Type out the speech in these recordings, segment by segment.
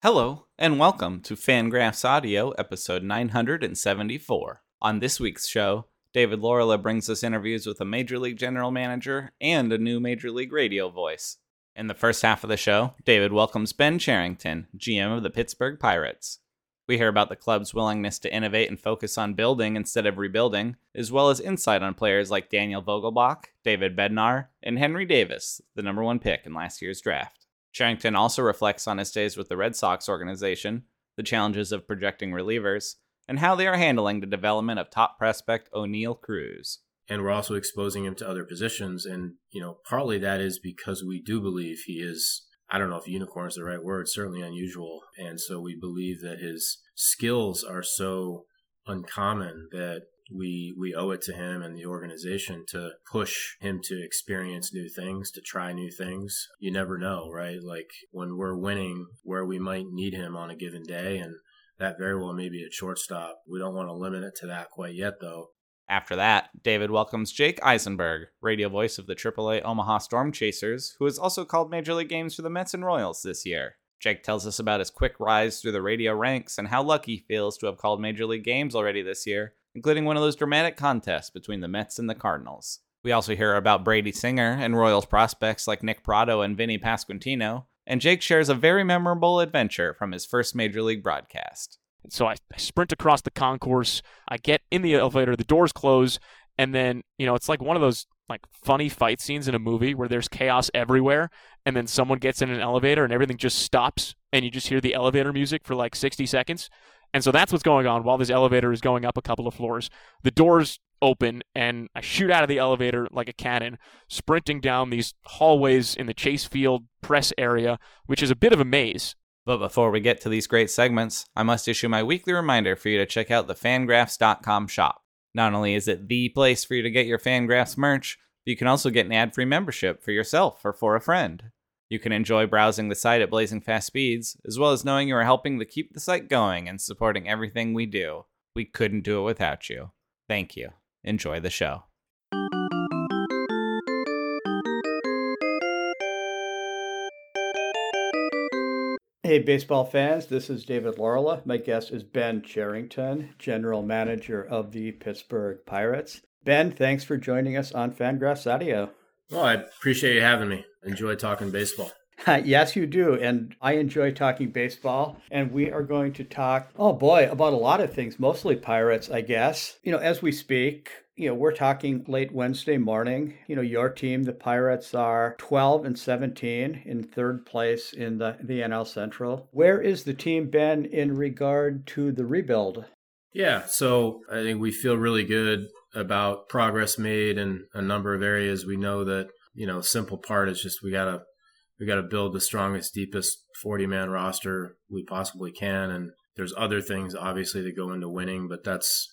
Hello, and welcome to Fangraphs Audio, episode 974. On this week's show, David Laurila brings us interviews with a Major League general manager and a new Major League radio voice. In the first half of the show, David welcomes Ben Cherington, GM of the Pittsburgh Pirates. We hear about the club's willingness to innovate and focus on building instead of rebuilding, as well as insight on players like Daniel Vogelbach, David Bednar, and Henry Davis, the number one pick in last year's draft. Cherington also reflects on his days with the Red Sox organization, the challenges of projecting relievers, and how they are handling the development of top prospect Oneil Cruz. And we're also exposing him to other positions. And, you know, partly that is because we do believe he is, I don't know if unicorn is the right word, certainly unusual. And so we believe that his skills are so uncommon that we we owe it to him and the organization to push him to experience new things to try new things. You never know right? Like when we're winning where we might need him on a given day and that very well may be at shortstop. We don't want to limit it to that quite yet though. After that, David welcomes Jake Eisenberg, radio voice of the AAA Omaha Storm Chasers, who has also called Major League games for the Mets and Royals this year. Jake tells us about his quick rise through the radio ranks and how lucky he feels to have called Major League games already this year, including one of those dramatic contests between the Mets and the Cardinals. We also hear about Brady Singer and Royals prospects like Nick Pratto and Vinny Pasquantino, and Jake shares a very memorable adventure from his first major league broadcast. So I sprint across the concourse, I get in the elevator, the doors close, and then, you know, it's like one of those like funny fight scenes in a movie where there's chaos everywhere and then someone gets in an elevator and everything just stops and you just hear the elevator music for like 60 seconds. And so that's what's going on while this elevator is going up a couple of floors. The doors open and I shoot out of the elevator like a cannon, sprinting down these hallways in the Chase Field press area, which is a bit of a maze. But before we get to these great segments, I must issue my weekly reminder for you to check out the fangraphs.com shop. Not only is it the place for you to get your Fangraphs merch, but you can also get an ad free membership for yourself or for a friend. You can enjoy browsing the site at blazing fast speeds, as well as knowing you are helping to keep the site going and supporting everything we do. We couldn't do it without you. Thank you. Enjoy the show. Hey, baseball fans, this is David Laurila. My guest is Ben Cherington, General Manager of the Pittsburgh Pirates. Ben, thanks for joining us on Fangraphs Audio. Well, I appreciate you having me. Enjoy talking baseball. yes, you do. And I enjoy talking baseball. And we are going to talk, oh boy, about a lot of things, mostly Pirates, I guess. You know, as we speak, you know, we're talking late Wednesday morning. You know, your team, the Pirates, are 12 and 17 in third place in the, the NL Central. Where is the team been in regard to the rebuild? Yeah, so I think we feel really good about progress made in a number of areas. We know that you know, simple part is just we gotta we gotta build the strongest, deepest forty man roster we possibly can, and there's other things obviously that go into winning, but that's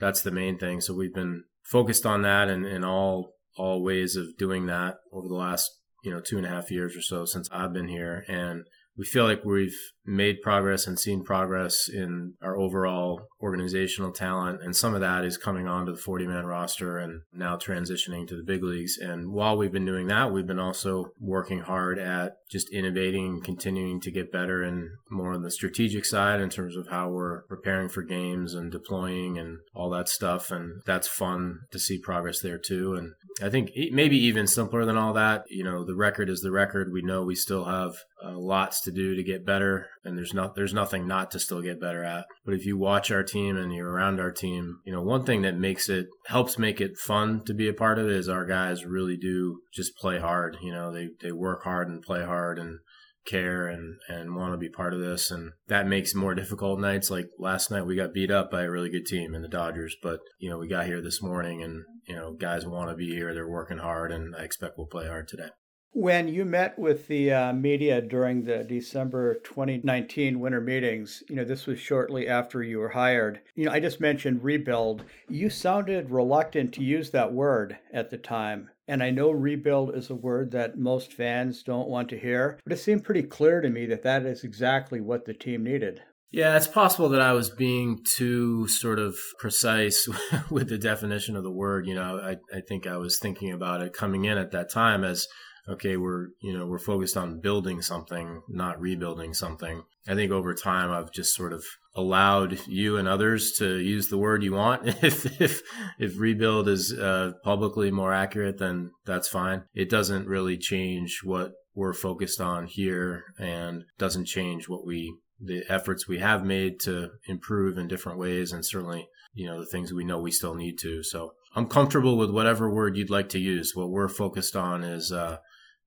that's the main thing. So we've been focused on that and in all all ways of doing that over the last you know two and a half years or so since I've been here, and we feel like we've made progress and seen progress in our overall organizational talent. And some of that is coming onto the 40 man roster and now transitioning to the big leagues. And while we've been doing that, we've been also working hard at just innovating continuing to get better and more on the strategic side in terms of how we're preparing for games and deploying and all that stuff. And that's fun to see progress there too. And I think maybe even simpler than all that, you know, the record is the record. We know we still have uh, lots to do to get better, and there's not there's nothing not to still get better at. But if you watch our team and you're around our team, you know one thing that makes it helps make it fun to be a part of it is our guys really do just play hard. You know they they work hard and play hard and care and and want to be part of this and that makes more difficult nights. Like last night we got beat up by a really good team in the Dodgers but you know we got here this morning and you know guys want to be here they're working hard and I expect we'll play hard today when you met with the uh, media during the December 2019 winter meetings, you know, this was shortly after you were hired. You know, I just mentioned rebuild. You sounded reluctant to use that word at the time. And I know rebuild is a word that most fans don't want to hear, but it seemed pretty clear to me that that is exactly what the team needed. Yeah, it's possible that I was being too sort of precise with the definition of the word. You know, I, I think I was thinking about it coming in at that time as okay, we're, you know, we're focused on building something, not rebuilding something. I think over time, I've just sort of allowed you and others to use the word you want. if, if, if rebuild is uh, publicly more accurate, then that's fine. It doesn't really change what we're focused on here and doesn't change what we the efforts we have made to improve in different ways and certainly you know the things we know we still need to so i'm comfortable with whatever word you'd like to use what we're focused on is uh,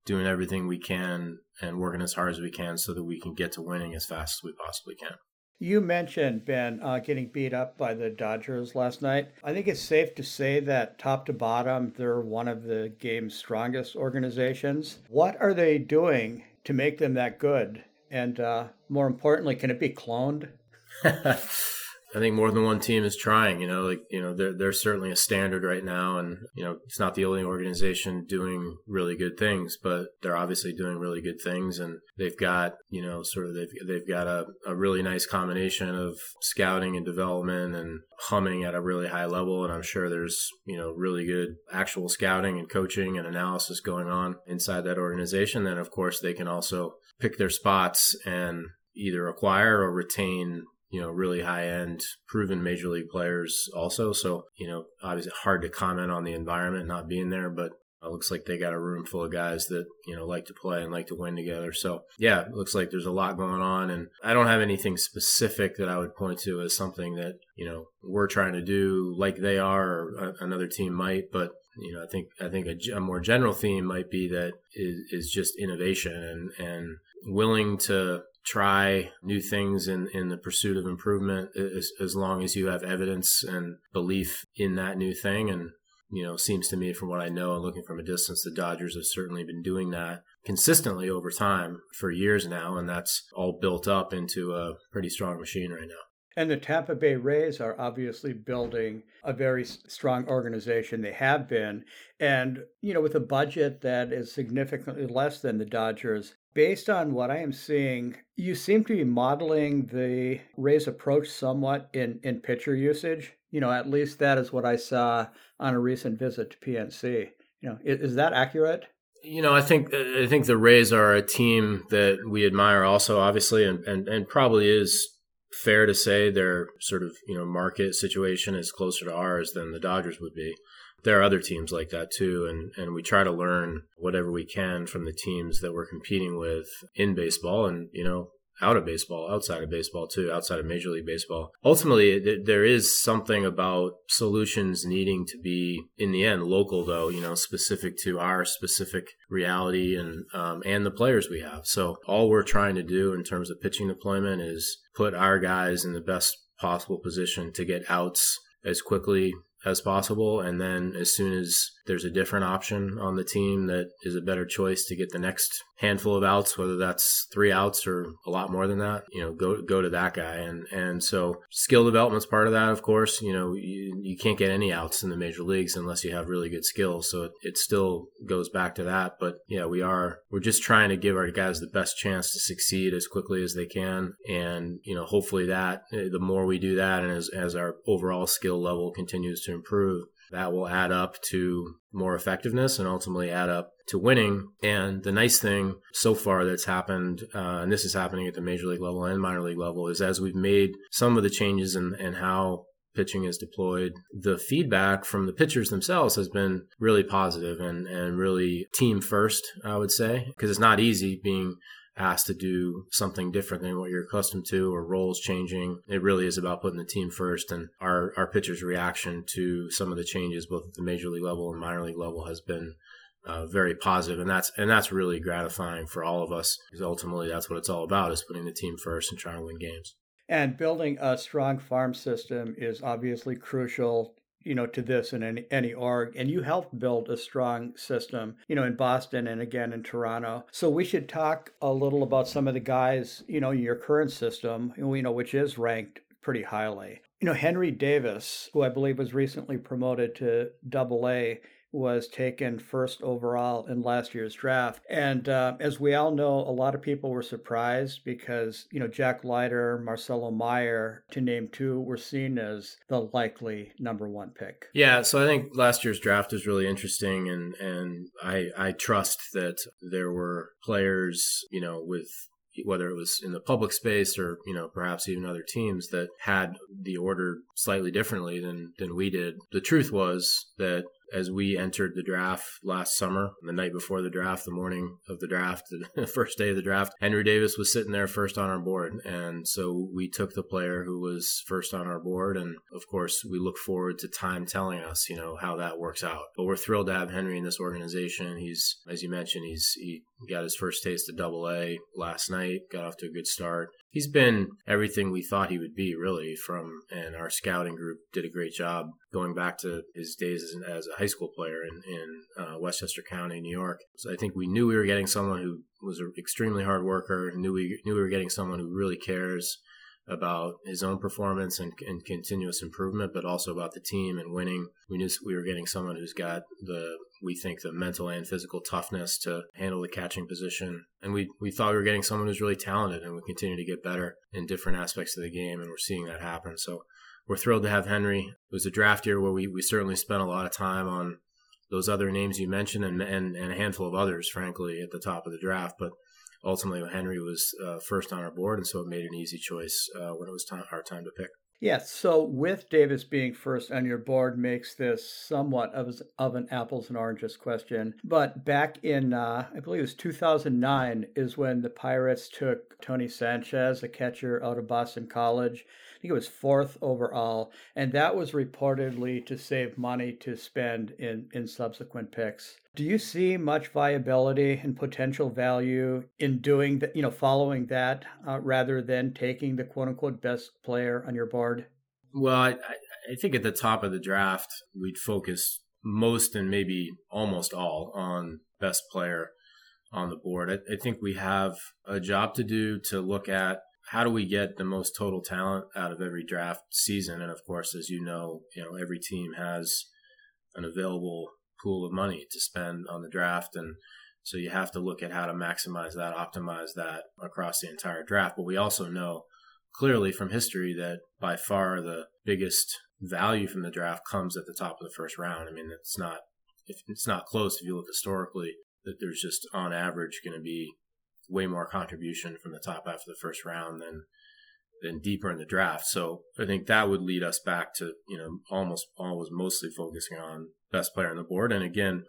doing everything we can and working as hard as we can so that we can get to winning as fast as we possibly can you mentioned Ben uh, getting beat up by the Dodgers last night. I think it's safe to say that top to bottom, they're one of the game's strongest organizations. What are they doing to make them that good? And uh, more importantly, can it be cloned? I think more than one team is trying. You know, like you know, they're certainly a standard right now, and you know, it's not the only organization doing really good things, but they're obviously doing really good things, and they've got you know, sort of they've they've got a, a really nice combination of scouting and development and humming at a really high level, and I'm sure there's you know really good actual scouting and coaching and analysis going on inside that organization. Then of course they can also pick their spots and either acquire or retain you know, really high end, proven major league players also. So, you know, obviously hard to comment on the environment not being there, but it looks like they got a room full of guys that, you know, like to play and like to win together. So, yeah, it looks like there's a lot going on. And I don't have anything specific that I would point to as something that, you know, we're trying to do like they are or another team might. But, you know, I think I think a, a more general theme might be that is, is just innovation and, and willing to try new things in, in the pursuit of improvement as, as long as you have evidence and belief in that new thing. And, you know, seems to me from what I know and looking from a distance, the Dodgers have certainly been doing that consistently over time for years now. And that's all built up into a pretty strong machine right now. And the Tampa Bay Rays are obviously building a very strong organization. They have been. And, you know, with a budget that is significantly less than the Dodgers, based on what I am seeing, you seem to be modeling the Rays approach somewhat in, in pitcher usage. You know, at least that is what I saw on a recent visit to PNC. You know, is, is that accurate? You know, I think uh, I think the Rays are a team that we admire also, obviously, and, and, and probably is fair to say their sort of you know market situation is closer to ours than the Dodgers would be. There are other teams like that too and and we try to learn whatever we can from the teams that we're competing with in baseball. And you know out of baseball, outside of baseball too, outside of Major League Baseball. Ultimately, there is something about solutions needing to be, in the end, local though, you know, specific to our specific reality and um, and the players we have. So all we're trying to do in terms of pitching deployment is put our guys in the best possible position to get outs as quickly as possible. And then as soon as there's a different option on the team that is a better choice to get the next handful of outs, whether that's three outs or a lot more than that, you know, go go to that guy. And and so skill development's part of that, of course. You know, you, you can't get any outs in the major leagues unless you have really good skills. So it, it still goes back to that. But yeah, we are we're just trying to give our guys the best chance to succeed as quickly as they can. And, you know, hopefully that eh, the more we do that and as as our overall skill level continues to improve, that will add up to more effectiveness and ultimately add up to winning. And the nice thing so far that's happened, uh, and this is happening at the major league level and minor league level, is as we've made some of the changes in, in how pitching is deployed, the feedback from the pitchers themselves has been really positive and, and really team first, I would say, because it's not easy being asked to do something different than what you're accustomed to or roles changing. It really is about putting the team first. And our, our pitchers' reaction to some of the changes, both at the major league level and minor league level, has been uh, very positive, and that's and that's really gratifying for all of us because ultimately that's what it's all about: is putting the team first and trying to win games. And building a strong farm system is obviously crucial you know, to this in any, any org. And you helped build a strong system, you know, in Boston and again in Toronto. So we should talk a little about some of the guys, you know, in your current system, you know, which is ranked pretty highly. You know, Henry Davis, who I believe was recently promoted to double A, was taken first overall in last year's draft. And uh, as we all know, a lot of people were surprised because, you know, Jack Leiter, Marcelo Meyer, to name two, were seen as the likely number one pick. Yeah, so I think last year's draft was really interesting, and, and I, I trust that there were players, you know, with whether it was in the public space or you know perhaps even other teams that had the order slightly differently than than we did. The truth was that as we entered the draft last summer, the night before the draft, the morning of the draft, the first day of the draft, Henry Davis was sitting there first on our board. And so we took the player who was first on our board. And of course, we look forward to time telling us, you know, how that works out. But we're thrilled to have Henry in this organization. He's, as you mentioned, he's, he got his first taste of double A last night, got off to a good start he's been everything we thought he would be, really. From and our scouting group did a great job going back to his days as, as a high school player in, in uh, Westchester County, New York. So I think we knew we were getting someone who was an extremely hard worker. Knew we knew we were getting someone who really cares about his own performance and, and continuous improvement, but also about the team and winning. We knew we were getting someone who's got the we think the mental and physical toughness to handle the catching position. And we, we thought we were getting someone who's really talented and we continue to get better in different aspects of the game. And we're seeing that happen. So we're thrilled to have Henry. It was a draft year where we, we certainly spent a lot of time on those other names you mentioned and, and, and a handful of others, frankly, at the top of the draft. But ultimately, Henry was uh, first on our board. And so it made an easy choice uh, when it was time, our time to pick. Yes. So with Davis being first on your board makes this somewhat of, of an apples and oranges question. But back in, uh, I believe it was 2009, is when the Pirates took Tony Sanchez, a catcher out of Boston College. Think it was fourth overall. And that was reportedly to save money to spend in, in subsequent picks. Do you see much viability and potential value in doing that, you know, following that uh, rather than taking the quote unquote best player on your board? Well, I, I think at the top of the draft, we'd focus most and maybe almost all on best player on the board. I, I think we have a job to do to look at how do we get the most total talent out of every draft season. And of course, as you know, you know, every team has an available pool of money to spend on the draft. And so you have to look at how to maximize that, optimize that across the entire draft. But we also know clearly from history that by far the biggest value from the draft comes at the top of the first round. I mean, it's not, if it's not close if you look historically that there's just on average going to be way more contribution from the top half of the first round than than deeper in the draft. So I think that would lead us back to, you know, almost always mostly focusing on best player on the board. And again,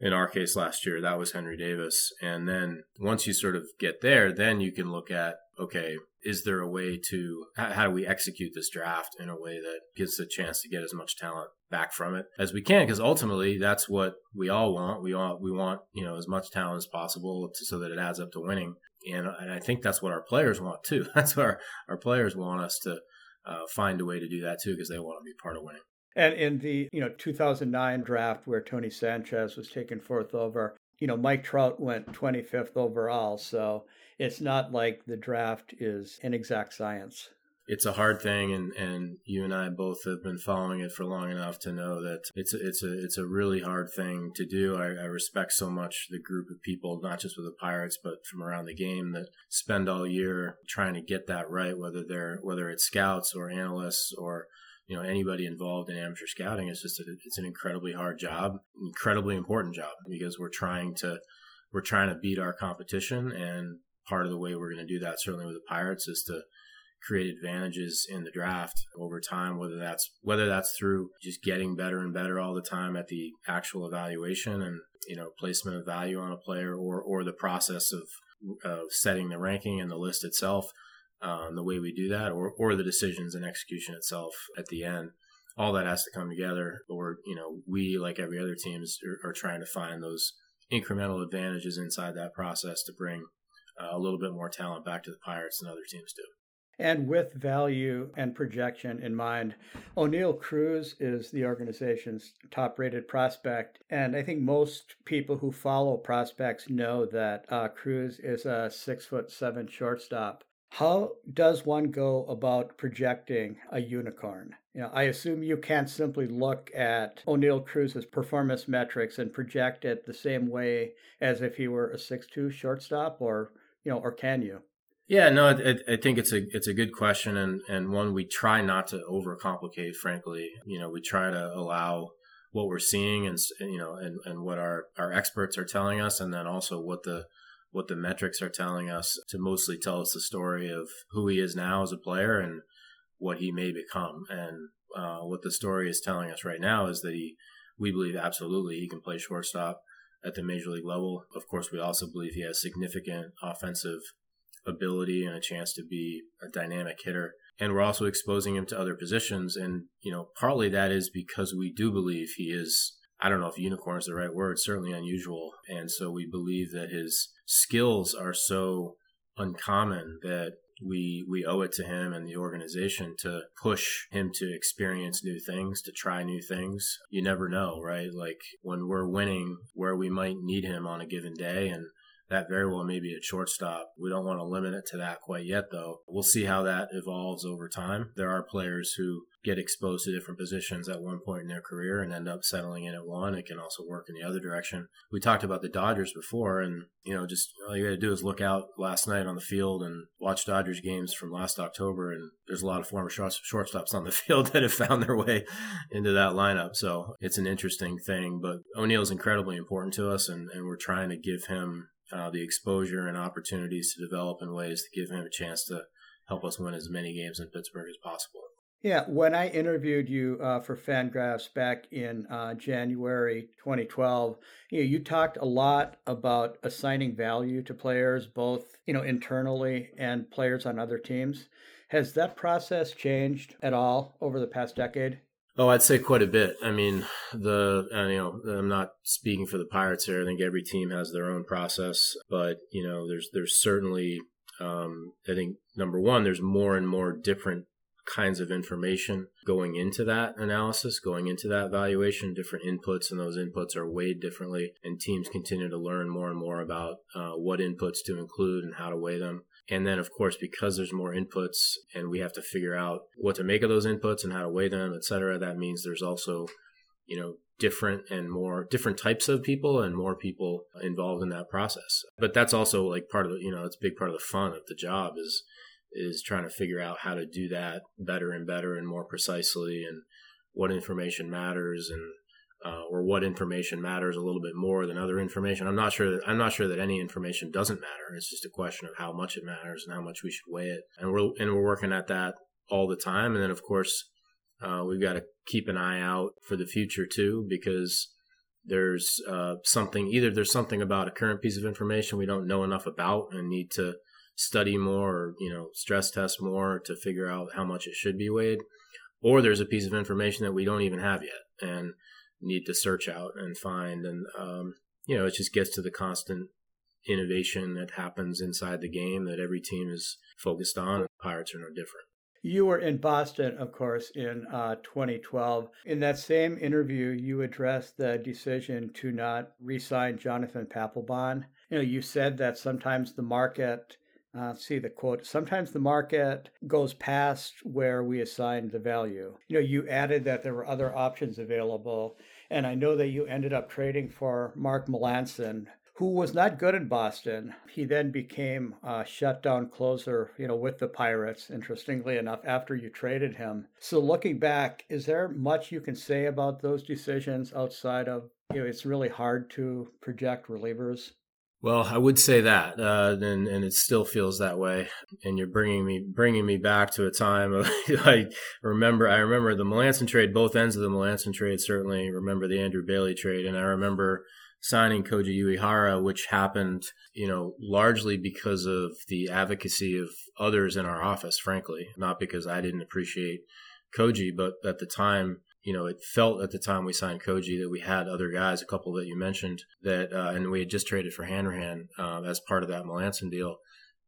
in our case last year, that was Henry Davis. And then once you sort of get there, then you can look at, okay, is there a way to, how do we execute this draft in a way that gives us a chance to get as much talent back from it as we can? Because ultimately that's what we all want. We want, we want, you know, as much talent as possible to, so that it adds up to winning. And, and I think that's what our players want too. That's what our, our players want us to uh, find a way to do that too, because they want to be part of winning. And in the you know 2009 draft where Tony Sanchez was taken fourth over, you know Mike Trout went 25th overall. So it's not like the draft is an exact science. It's a hard thing, and, and you and I both have been following it for long enough to know that it's a, it's a it's a really hard thing to do. I, I respect so much the group of people, not just with the Pirates, but from around the game that spend all year trying to get that right. Whether they're whether it's scouts or analysts or you know anybody involved in amateur scouting it's just a, it's an incredibly hard job incredibly important job because we're trying to we're trying to beat our competition and part of the way we're going to do that certainly with the pirates is to create advantages in the draft over time whether that's whether that's through just getting better and better all the time at the actual evaluation and you know placement of value on a player or or the process of of setting the ranking and the list itself um, the way we do that, or or the decisions and execution itself at the end. All that has to come together. Or you know, we like every other teams are, are trying to find those incremental advantages inside that process to bring a little bit more talent back to the Pirates than other teams do. And with value and projection in mind, Oneil Cruz is the organization's top rated prospect. And I think most people who follow prospects know that uh, Cruz is a six foot seven shortstop How does one go about projecting a unicorn? You know, I assume you can't simply look at Oneil Cruz's performance metrics and project it the same way as if he were a six-two shortstop, or you know, or can you? Yeah, no, I, I, think it's a it's a good question and and one we try not to overcomplicate. Frankly, you know, we try to allow what we're seeing and you know and, and what our, our experts are telling us, and then also what the what the metrics are telling us to mostly tell us the story of who he is now as a player and what he may become. And uh, what the story is telling us right now is that he, we believe absolutely he can play shortstop at the major league level. Of course, we also believe he has significant offensive ability and a chance to be a dynamic hitter. And we're also exposing him to other positions. And, you know, partly that is because we do believe he is, I don't know if unicorn is the right word, certainly unusual. And so we believe that his skills are so uncommon that we we owe it to him and the organization to push him to experience new things to try new things. You never know right? Like when we're winning where we might need him on a given day and that very well may be at shortstop. We don't want to limit it to that quite yet, though. We'll see how that evolves over time. There are players who get exposed to different positions at one point in their career and end up settling in at one. It can also work in the other direction. We talked about the Dodgers before, and you know, just all you got to do is look out last night on the field and watch Dodgers games from last October, and there's a lot of former shortstops on the field that have found their way into that lineup. So it's an interesting thing. But Oneil is incredibly important to us, and, and we're trying to give him uh, the exposure and opportunities to develop in ways to give him a chance to help us win as many games in Pittsburgh as possible. Yeah, when I interviewed you uh, for Fangraphs back in uh, January 2012, you, know, you talked a lot about assigning value to players, both you know internally and players on other teams. Has that process changed at all over the past decade? Oh, I'd say quite a bit. I mean, the you know, I'm not speaking for the Pirates here. I think every team has their own process, but you know, there's there's certainly, um, I think number one, there's more and more different kinds of information going into that analysis, going into that valuation, different inputs, and those inputs are weighed differently. And teams continue to learn more and more about uh, what inputs to include and how to weigh them. And then, of course, because there's more inputs and we have to figure out what to make of those inputs and how to weigh them, et cetera, that means there's also, you know, different and more different types of people and more people involved in that process. But that's also like part of the, you know, it's a big part of the fun of the job is, is trying to figure out how to do that better and better and more precisely and what information matters and uh, or what information matters a little bit more than other information. I'm not sure that I'm not sure that any information doesn't matter. It's just a question of how much it matters and how much we should weigh it. And we're and we're working at that all the time. And then of course uh, we've got to keep an eye out for the future too, because there's uh, something either there's something about a current piece of information we don't know enough about and need to study more or you know stress test more to figure out how much it should be weighed or there's a piece of information that we don't even have yet and need to search out and find. And, um, you know, it just gets to the constant innovation that happens inside the game that every team is focused on. And Pirates are no different. You were in Boston, of course, in uh, 2012. In that same interview, you addressed the decision to not re sign Jonathan Papelbon. You know, you said that sometimes the market uh, see the quote. Sometimes the market goes past where we assign the value. You know, you added that there were other options available, and I know that you ended up trading for Mark Melancon, who was not good in Boston. He then became a shutdown closer, you know, with the Pirates, interestingly enough, after you traded him. So looking back, is there much you can say about those decisions outside of, you know, it's really hard to project relievers? Well, I would say that, uh, and and it still feels that way. And you're bringing me bringing me back to a time of I remember I remember the Melancon trade, both ends of the Melancon trade. Certainly remember the Andrew Bailey trade, and I remember signing Koji Uehara, which happened, you know, largely because of the advocacy of others in our office. Frankly, not because I didn't appreciate Koji, but at the time you know, it felt at the time we signed Koji that we had other guys, a couple that you mentioned, that, uh, and we had just traded for Hanrahan uh, as part of that Melancon deal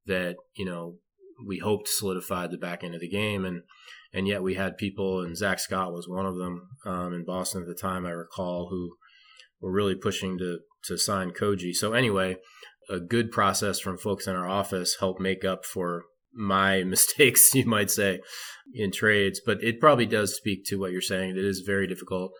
that, you know, we hoped solidified the back end of the game. And, and yet we had people, and Zack Scott was one of them um, in Boston at the time, I recall, who were really pushing to, to sign Koji. So, anyway, a good process from folks in our office helped make up for my mistakes, you might say, in trades. But it probably does speak to what you're saying. It is very difficult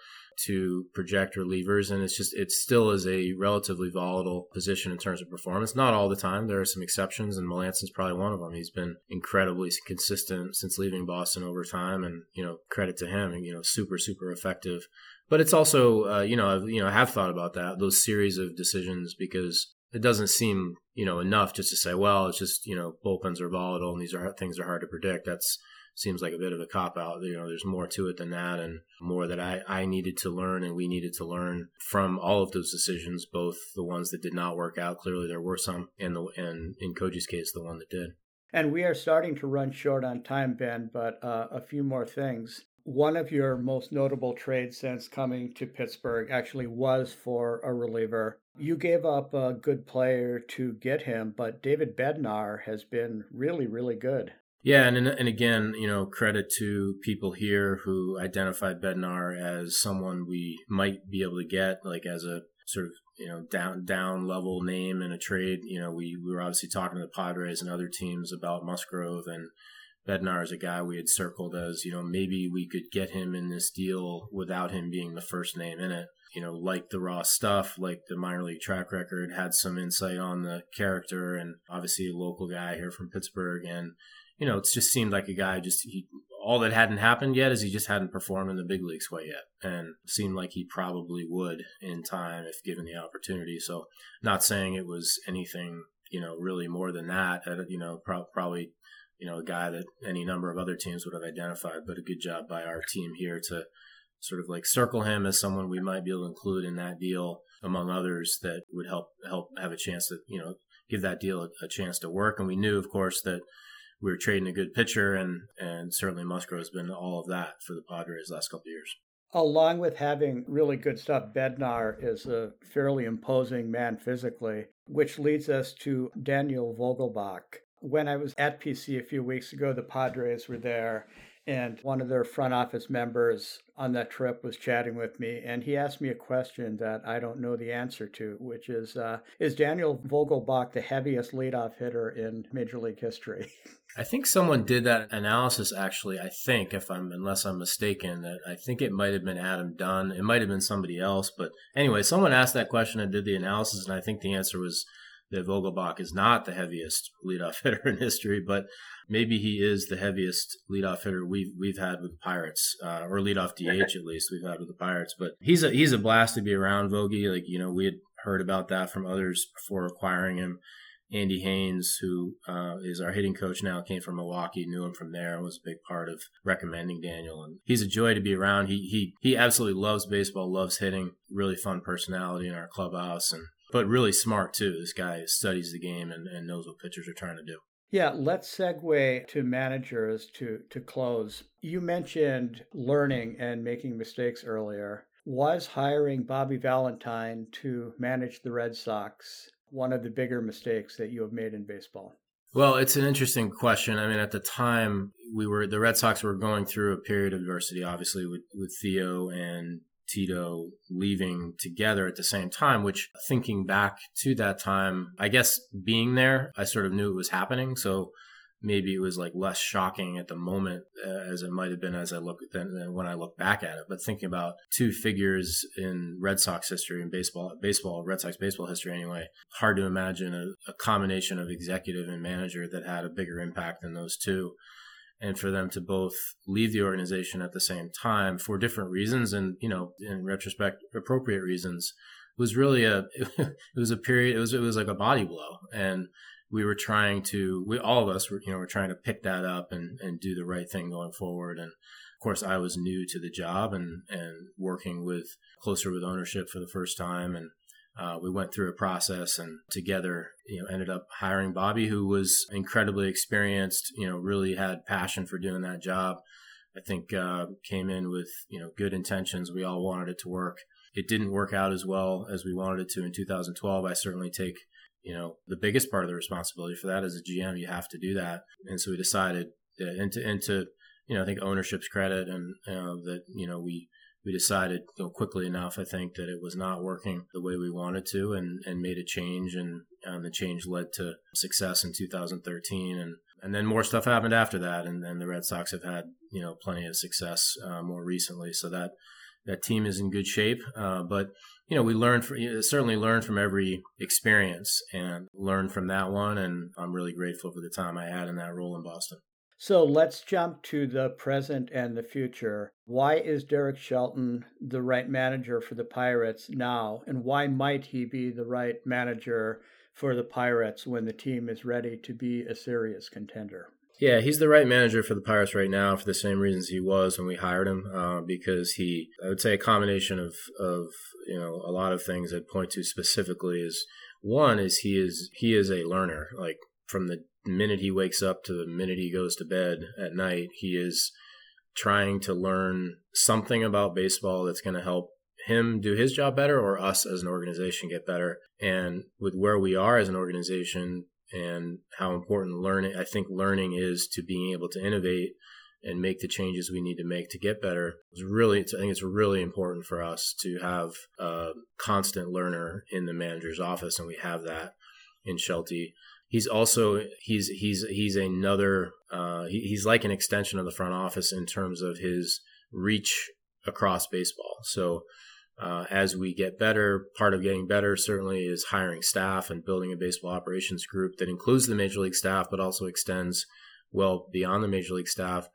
to project relievers, and it's just it still is a relatively volatile position in terms of performance. Not all the time. There are some exceptions, and Melancon's probably one of them. He's been incredibly consistent since leaving Boston over time, and you know credit to him. And you know super super effective. But it's also uh, you know I've, you know I have thought about that those series of decisions because it doesn't seem you know enough just to say well it's just you know bullpens are volatile and these are things are hard to predict. That's seems like a bit of a cop out. You know, there's more to it than that, and more that I, I needed to learn and we needed to learn from all of those decisions, both the ones that did not work out. Clearly, there were some, and the and in Koji's case, the one that did. And we are starting to run short on time, Ben, but uh, a few more things. One of your most notable trades since coming to Pittsburgh actually was for a reliever. You gave up a good player to get him, but David Bednar has been really, really good. Yeah, and and again, you know, credit to people here who identified Bednar as someone we might be able to get, like as a sort of you know down down level name in a trade. You know, we, we were obviously talking to the Padres and other teams about Musgrove and Bednar is a guy we had circled as you know maybe we could get him in this deal without him being the first name in it. You know, liked the raw stuff, like the minor league track record, had some insight on the character, and obviously a local guy here from Pittsburgh and you know, it just seemed like a guy just he all that hadn't happened yet is he just hadn't performed in the big leagues quite yet, and seemed like he probably would in time if given the opportunity. So, not saying it was anything you know really more than that. Uh, you know, pro- probably you know a guy that any number of other teams would have identified, but a good job by our team here to sort of like circle him as someone we might be able to include in that deal among others that would help help have a chance to you know give that deal a, a chance to work. And we knew, of course, that we were trading a good pitcher, and and certainly Musgrove has been all of that for the Padres last couple of years. Along with having really good stuff, Bednar is a fairly imposing man physically, which leads us to Daniel Vogelbach. When I was at PC a few weeks ago, the Padres were there, and one of their front office members on that trip was chatting with me, and he asked me a question that I don't know the answer to, which is uh, Is Daniel Vogelbach the heaviest leadoff hitter in Major League history? I think someone did that analysis actually. I think, if I'm unless I'm mistaken, that I think it might have been Adam Dunn. It might have been somebody else, but anyway, someone asked that question and did the analysis, and I think the answer was that Vogelbach is not the heaviest leadoff hitter in history, but maybe he is the heaviest leadoff hitter we've we've had with the Pirates, uh, or leadoff DH at least we've had with the Pirates. But he's a he's a blast to be around, Vogie. Like you know, we had heard about that from others before acquiring him. Andy Haines, who uh, is our hitting coach now, came from Milwaukee, knew him from there, and was a big part of recommending Daniel. And he's a joy to be around. He he he absolutely loves baseball, loves hitting. Really fun personality in our clubhouse, and but really smart too. This guy studies the game and, and knows what pitchers are trying to do. Yeah, let's segue to managers to to close. You mentioned learning and making mistakes earlier. Was hiring Bobby Valentine to manage the Red Sox one of the bigger mistakes that you have made in baseball? Well, it's an interesting question. I mean, at the time, we were the Red Sox were going through a period of adversity, obviously with with Theo and Tito leaving together at the same time, which thinking back to that time, I guess being there, I sort of knew it was happening. So maybe it was like less shocking at the moment uh, as it might have been as I look than, than, when I look back at it. But thinking about two figures in Red Sox history and baseball, baseball, Red Sox baseball history anyway, hard to imagine a, a combination of executive and manager that had a bigger impact than those two and for them to both leave the organization at the same time for different reasons and you know in retrospect appropriate reasons was really a it was a period it was it was like a body blow. And we were trying to we all of us were you know were trying to pick that up and and do the right thing going forward. And of course I was new to the job and and working with closer with ownership for the first time. And uh, we went through a process and together, you know, ended up hiring Bobby, who was incredibly experienced, you know, really had passion for doing that job. I think uh, came in with, you know, good intentions. We all wanted it to work. It didn't work out as well as we wanted it to in 2012. I certainly take, you know, the biggest part of the responsibility for that as a GM. You have to do that. And so we decided into, into, you know, I think ownership's credit and uh, that, you know, we, we decided you know, quickly enough, I think, that it was not working the way we wanted to and, and made a change. And, and the change led to success in 2013. And and then more stuff happened after that, and then the Red Sox have had you know plenty of success uh, more recently. So that that team is in good shape. Uh, but you know, we learned from, certainly learned from every experience and learned from that one. And I'm really grateful for the time I had in that role in Boston. So let's jump to the present and the future. Why is Derek Shelton the right manager for the Pirates now? And why might he be the right manager for the Pirates when the team is ready to be a serious contender? Yeah, he's the right manager for the Pirates right now for the same reasons he was when we hired him. Uh, because he, I would say, a combination of of you know a lot of things I'd point to specifically is one is he is he is a learner. Like from the minute he wakes up to the minute he goes to bed at night, he is trying to learn something about baseball that's going to help him do his job better or us as an organization get better. And with where we are as an organization and how important learning, I think learning is to being able to innovate and make the changes we need to make to get better. It's really, I think it's really important for us to have a constant learner in the manager's office, and we have that in Shelty he's also he's he's he's another uh, he, he's like an extension of the front office in terms of his reach across baseball. So uh, as we get better, part of getting better certainly is hiring staff and building a baseball operations group that includes the major league staff, but also extends well beyond the major league staff.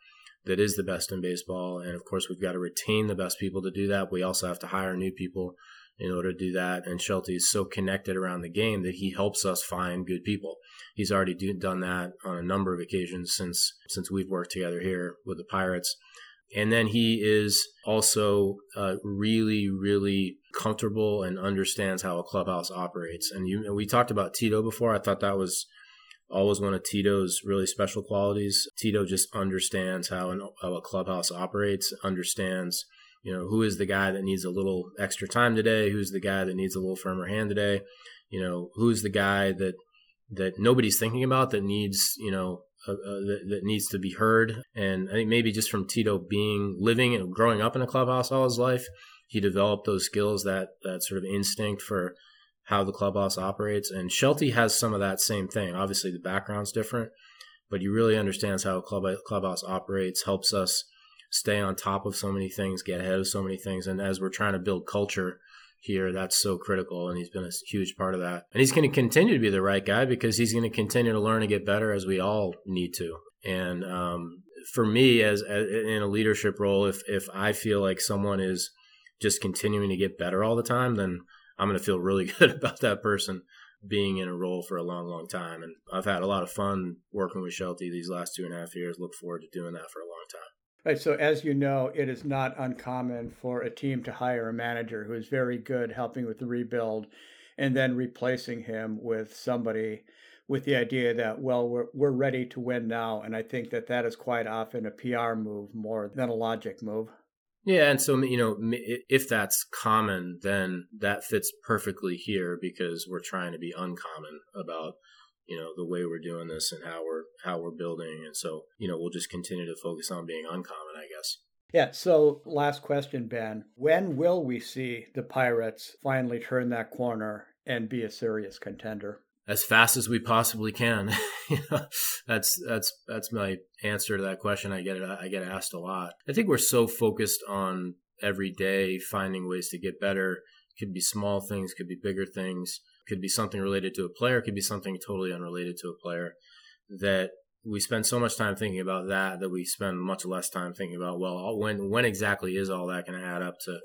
That is the best in baseball, and of course, we've got to retain the best people to do that. We also have to hire new people in order to do that. And Shelty is so connected around the game that he helps us find good people. He's already do, done that on a number of occasions since since we've worked together here with the Pirates. And then he is also uh, really, really comfortable and understands how a clubhouse operates. And you, we talked about Tito before. I thought that was always one of Tito's really special qualities. Tito just understands how, an, how a clubhouse operates, understands you know, who is the guy that needs a little extra time today? Who's the guy that needs a little firmer hand today? You know, who's the guy that that nobody's thinking about that needs, you know, uh, uh, that, that, needs to be heard. And I think maybe just from Tito being living and growing up in a clubhouse all his life, he developed those skills, that that sort of instinct for how the clubhouse operates. And Shelty has some of that same thing. Obviously, the background's different, but he really understands how a club, clubhouse operates. Helps us stay on top of so many things, get ahead of so many things. And as we're trying to build culture here, that's so critical. And he's been a huge part of that. And he's going to continue to be the right guy because he's going to continue to learn and get better as we all need to. And um, for me, as, as in a leadership role, if if I feel like someone is just continuing to get better all the time, then I'm going to feel really good about that person being in a role for a long, long time. And I've had a lot of fun working with Shelty these last two and a half years. Look forward to doing that for a long time. Right. So, as you know, it is not uncommon for a team to hire a manager who is very good helping with the rebuild and then replacing him with somebody with the idea that, well, we're, we're ready to win now. And I think that that is quite often a PR move more than a logic move. Yeah. And so, you know, if that's common, then that fits perfectly here because we're trying to be uncommon about you know the way we're doing this and how we're how we're building. And so you know we'll just continue to focus on being uncommon i guess. Yeah. So last question ben. When will we see the pirates finally turn that corner and be a serious contender? As fast as we possibly can. That's that's that's my answer to that question. I get it i get asked a lot. I think we're so focused on every day finding ways to get better. Could be small things could be bigger things could be something related to a player, could be something totally unrelated to a player. That we spend so much time thinking about that that we spend much less time thinking about well when when exactly is all that going to add up to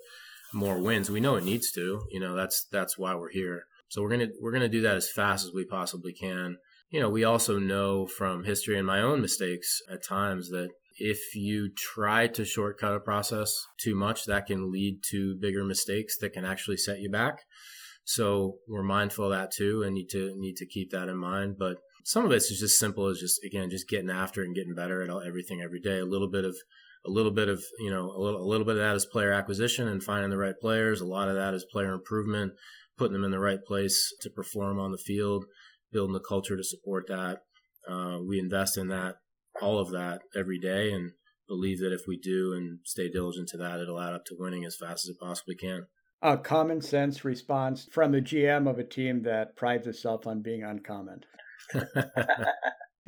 more wins? We know it needs to you know that's that's why we're here. So we're to we're to do that as fast as we possibly can. You know we also know from history and my own mistakes at times that if you try to shortcut a process too much that can lead to bigger mistakes that can actually set you back so we're mindful of that too, and need to need to keep that in mind. But some of it's just simple as just again just getting after and getting better at everything every day. A little bit of a little bit of you know a little, a little bit of that is player acquisition and finding the right players. A lot of that is player improvement, putting them in the right place to perform on the field, building the culture to support that. Uh, we invest in that, all of that every day, and believe that if we do and stay diligent to that, it'll add up to winning as fast as it possibly can a common sense response from the GM of a team that prides itself on being uncommon.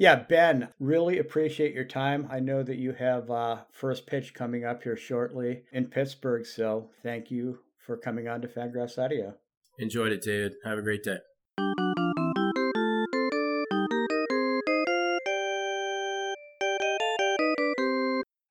Yeah, Ben, really appreciate your time. I know that you have uh, first pitch coming up here shortly in Pittsburgh, so thank you for coming on to Fangraphs Audio. Enjoyed it, David. Have a great day.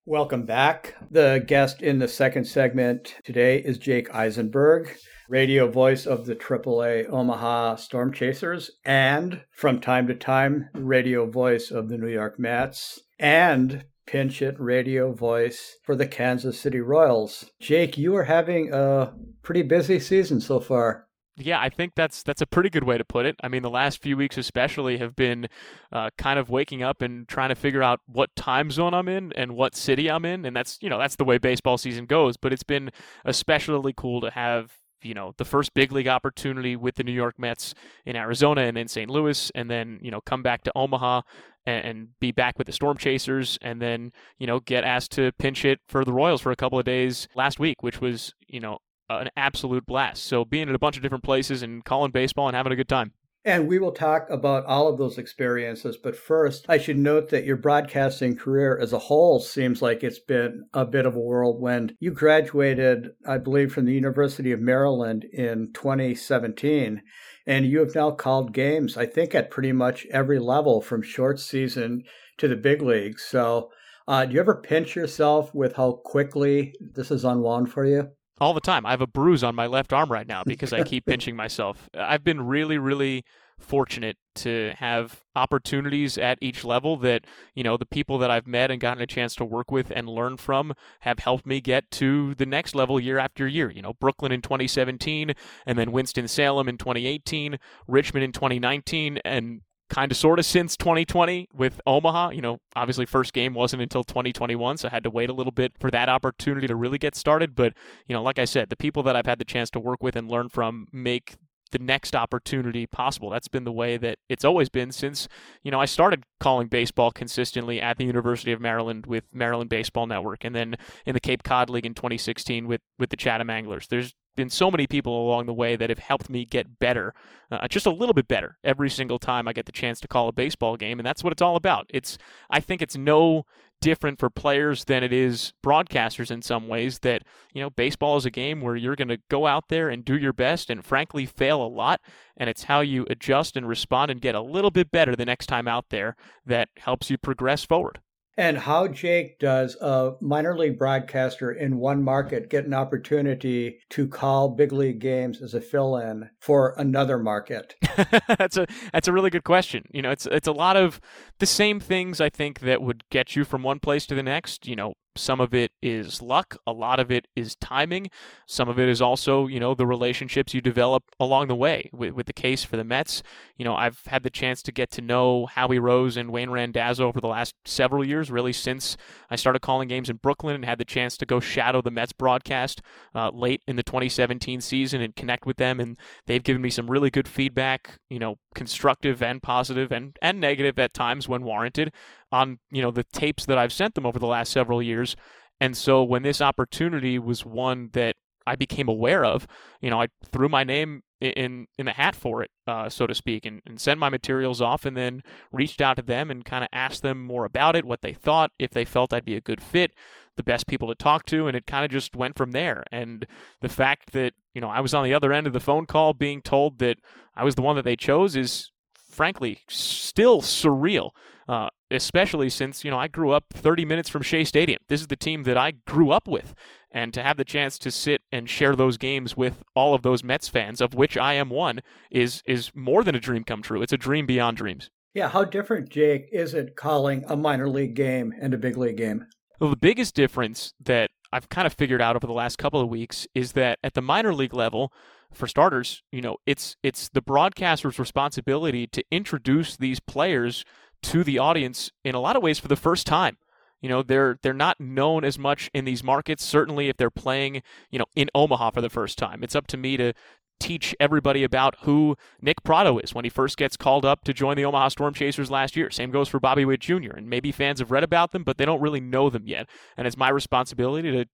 Welcome back. The guest in the second segment today is Jake Eisenberg, radio voice of the AAA Omaha Storm Chasers, and from time to time, radio voice of the New York Mets, and pinch hit radio voice for the Kansas City Royals. Jake, you are having a pretty busy season so far. Yeah, I think that's that's a pretty good way to put it. I mean, the last few weeks especially have been uh, kind of waking up and trying to figure out what time zone I'm in and what city I'm in, and that's you know that's the way baseball season goes. But it's been especially cool to have you know the first big league opportunity with the New York Mets in Arizona and in St. Louis, and then you know come back to Omaha and, and, be back with the Storm Chasers, and then you know get asked to pinch it for the Royals for a couple of days last week, which was you know an absolute blast. So being in a bunch of different places and calling baseball and having a good time. And we will talk about all of those experiences. But first, I should note that your broadcasting career as a whole seems like it's been a bit of a whirlwind. You graduated, I believe, from the University of Maryland in 2017, and you have now called games, I think, at pretty much every level from short season to the big leagues. So, uh, do you ever pinch yourself with how quickly this is unwound for you? All the time. I have a bruise on my left arm right now because I keep pinching myself. I've been really, really fortunate to have opportunities at each level that, you know, the people that I've met and gotten a chance to work with and learn from have helped me get to the next level year after year. You know, Brooklyn in 2017 and then Winston-Salem in 2018, Richmond in 2019 and kind of sort of since 2020 with Omaha. You know, obviously first game wasn't until 2021, so I had to wait a little bit for that opportunity to really get started. But, you know, like I said, the people that I've had the chance to work with and learn from make the next opportunity possible. That's been the way that it's always been since, you know, I started calling baseball consistently at the University of Maryland with Maryland Baseball Network and then in the Cape Cod League in 2016 with with the Chatham Anglers. There's been so many people along the way that have helped me get better, uh, just a little bit better every single time I get the chance to call a baseball game, and that's what it's all about. It's I think it's no different for players than it is broadcasters in some ways that you know baseball is a game where you're going to go out there and do your best and frankly fail a lot and it's how you adjust and respond and get a little bit better the next time out there that helps you progress forward and how, Jake, does a minor league broadcaster in one market get an opportunity to call big league games as a fill-in for another market? that's a that's a really good question. You know, it's it's a lot of the same things I think that would get you from one place to the next. You know, some of it is luck, a lot of it is timing, some of it is also, you know, the relationships you develop along the way. With, with the case for the Mets, you know, I've had the chance to get to know Howie Rose and Wayne Randazzo over the last several years, really since I started calling games in Brooklyn and had the chance to go shadow the Mets broadcast uh, late in the 2017 season and connect with them. And they've given me some really good feedback, you know, constructive and positive and, and negative at times when warranted on you know the tapes that I've sent them over the last several years. And so when this opportunity was one that I became aware of, you know, I threw my name in in the hat for it, uh, so to speak, and, and sent my materials off, and then reached out to them and kind of asked them more about it, what they thought, if they felt I'd be a good fit, the best people to talk to, and it kind of just went from there. And the fact that you know I was on the other end of the phone call, being told that I was the one that they chose, is frankly still surreal. Uh, especially since you know I grew up 30 minutes from Shea Stadium. This is the team that I grew up with, and to have the chance to sit and share those games with all of those Mets fans, of which I am one, is is more than a dream come true. It's a dream beyond dreams. Yeah, how different, Jake, is it calling a minor league game and a big league game? Well, the biggest difference that I've kind of figured out over the last couple of weeks is that at the minor league level, for starters, you know, it's it's the broadcaster's responsibility to introduce these players to the audience in a lot of ways for the first time. You know, they're they're not known as much in these markets. Certainly, if they're playing, you know, in Omaha for the first time, it's up to me to teach everybody about who Nick Pratto is when he first gets called up to join the Omaha Storm Chasers last year. Same goes for Bobby Witt Jr. And maybe fans have read about them, but they don't really know them yet. And it's my responsibility to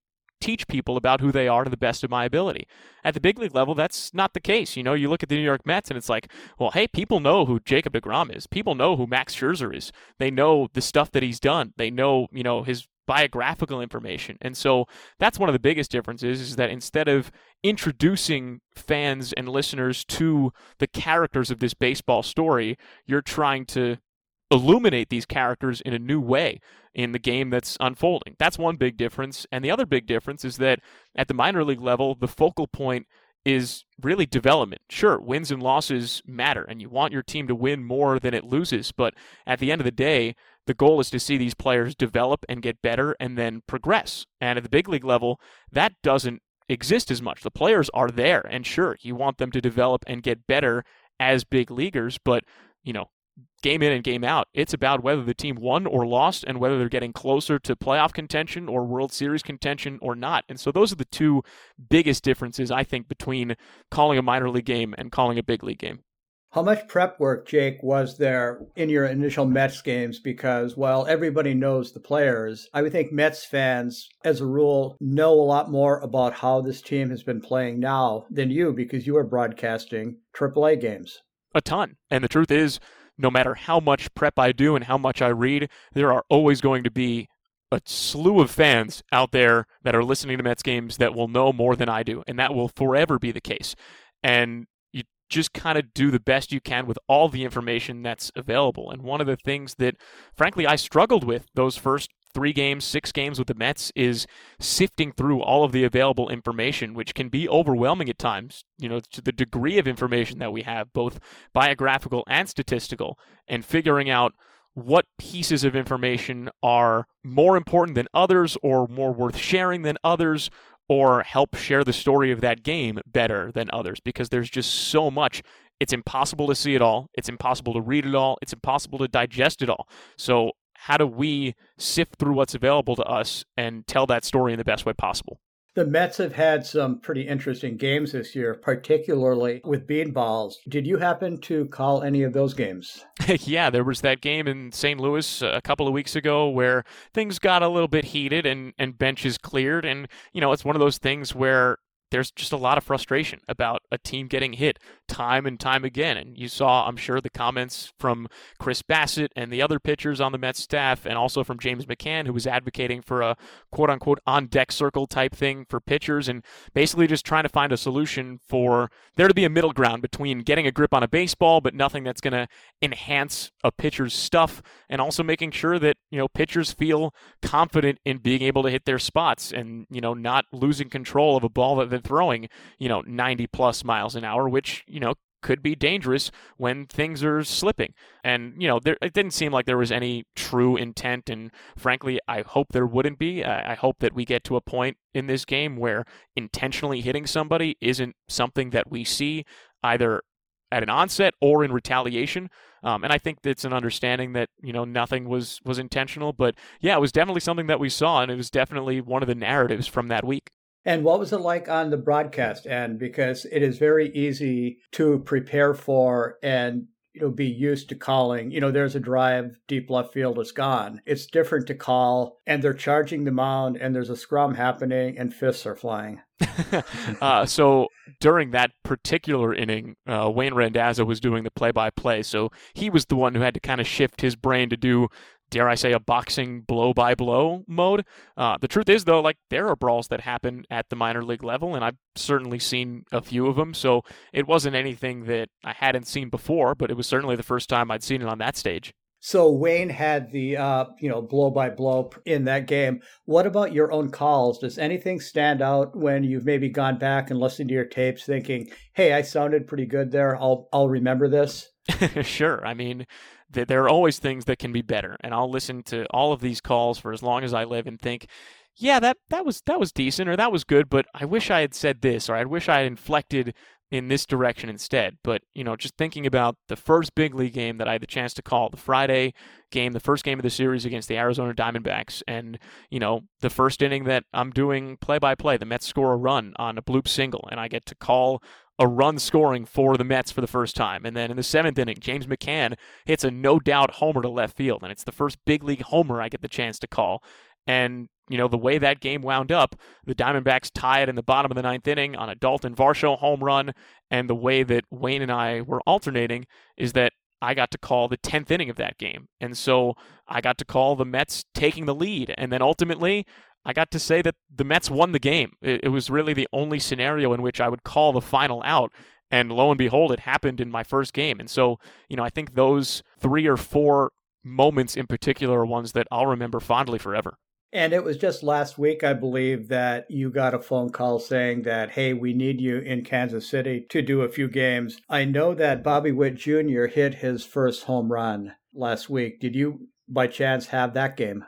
teach people about who they are to the best of my ability. At the big league level, that's not the case. You know, you look at the New York Mets and it's like, well, hey, people know who Jacob DeGrom is. People know who Max Scherzer is. They know the stuff that he's done. They know, you know, his biographical information. And so that's one of the biggest differences is that instead of introducing fans and listeners to the characters of this baseball story, you're trying to illuminate these characters in a new way in the game that's unfolding. That's one big difference. And the other big difference is that at the minor league level, the focal point is really development. Sure, wins and losses matter, and you want your team to win more than it loses. But at the end of the day, the goal is to see these players develop and get better and then progress. And at the big league level, that doesn't exist as much. The players are there, and sure, you want them to develop and get better as big leaguers, but you know, game in and game out. It's about whether the team won or lost and whether they're getting closer to playoff contention or World Series contention or not. And so those are the two biggest differences, I think, between calling a minor league game and calling a big league game. How much prep work, Jake, was there in your initial Mets games? Because while everybody knows the players, I would think Mets fans, as a rule, know a lot more about how this team has been playing now than you because you are broadcasting AAA games. A ton. And the truth is, no matter how much prep I do and how much I read, there are always going to be a slew of fans out there that are listening to Mets games that will know more than I do, and that will forever be the case. And you just kind of do the best you can with all the information that's available. And one of the things that, frankly, I struggled with those first three games, six games with the Mets is sifting through all of the available information, which can be overwhelming at times, you know, to the degree of information that we have, both biographical and statistical, and figuring out what pieces of information are more important than others or more worth sharing than others or help share the story of that game better than others because there's just so much it's impossible to see it all. It's impossible to read it all. It's impossible to digest it all. So how do we sift through what's available to us and tell that story in the best way possible? The Mets have had some pretty interesting games this year, particularly with beanballs. Did you happen to call any of those games? yeah, there was that game in St. Louis a couple of weeks ago where things got a little bit heated and, and benches cleared. And, you know, it's one of those things where there's just a lot of frustration about a team getting hit time and time again. And you saw, I'm sure, the comments from Chris Bassitt and the other pitchers on the Mets staff, and also from James McCann, who was advocating for a quote unquote on deck circle type thing for pitchers, and basically just trying to find a solution for there to be a middle ground between getting a grip on a baseball, but nothing that's going to enhance a pitcher's stuff, and also making sure that, you know, pitchers feel confident in being able to hit their spots and, you know, not losing control of a ball that they're throwing, you know, 90 plus miles an hour, which, you know, could be dangerous when things are slipping. And, you know, there, it didn't seem like there was any true intent. And frankly, I hope there wouldn't be. I, I hope that we get to a point in this game where intentionally hitting somebody isn't something that we see either at an onset or in retaliation. Um, and I think it's an understanding that you know nothing was was intentional, but yeah, it was definitely something that we saw, and it was definitely one of the narratives from that week. And what was it like on the broadcast end? Because it is very easy to prepare for and you know be used to calling. You know, there's a drive, deep left field is gone. It's different to call, and they're charging the mound, and there's a scrum happening, and fists are flying. uh, so during that particular inning, uh, Wayne Randazzo was doing the play-by-play, so he was the one who had to kind of shift his brain to do dare I say, a boxing blow by blow mode. Uh, the truth is, though, like there are brawls that happen at the minor league level, and I've certainly seen a few of them. So it wasn't anything that I hadn't seen before, but it was certainly the first time I'd seen it on that stage. So Wayne had the uh, you know blow by blow in that game. What about your own calls? Does anything stand out when you've maybe gone back and listened to your tapes, thinking, "Hey, I sounded pretty good there. I'll I'll remember this." sure. I mean, there are always things that can be better, and I'll listen to all of these calls for as long as I live and think, yeah, that that was that was decent or that was good, but I wish I had said this or I wish I had inflected in this direction instead. But, you know, just thinking about the first big league game that I had the chance to call, the Friday game, the first game of the series against the Arizona Diamondbacks, and, you know, the first inning that I'm doing play by play, the Mets score a run on a bloop single, and I get to call a run scoring for the Mets for the first time. And then in the seventh inning, James McCann hits a no doubt homer to left field. And it's the first big league homer I get the chance to call. And you know, the way that game wound up, the Diamondbacks tie it in the bottom of the ninth inning on a Dalton Varsho home run. And the way that Wayne and I were alternating is that I got to call the 10th inning of that game. And so I got to call the Mets taking the lead. And then ultimately, I got to say that the Mets won the game. It, it was really the only scenario in which I would call the final out. And lo and behold, it happened in my first game. And so, you know, I think those three or four moments in particular are ones that I'll remember fondly forever. And it was just last week, I believe, that you got a phone call saying that, hey, we need you in Kansas City to do a few games. I know that Bobby Witt Jr. hit his first home run last week. Did you, by chance, have that game?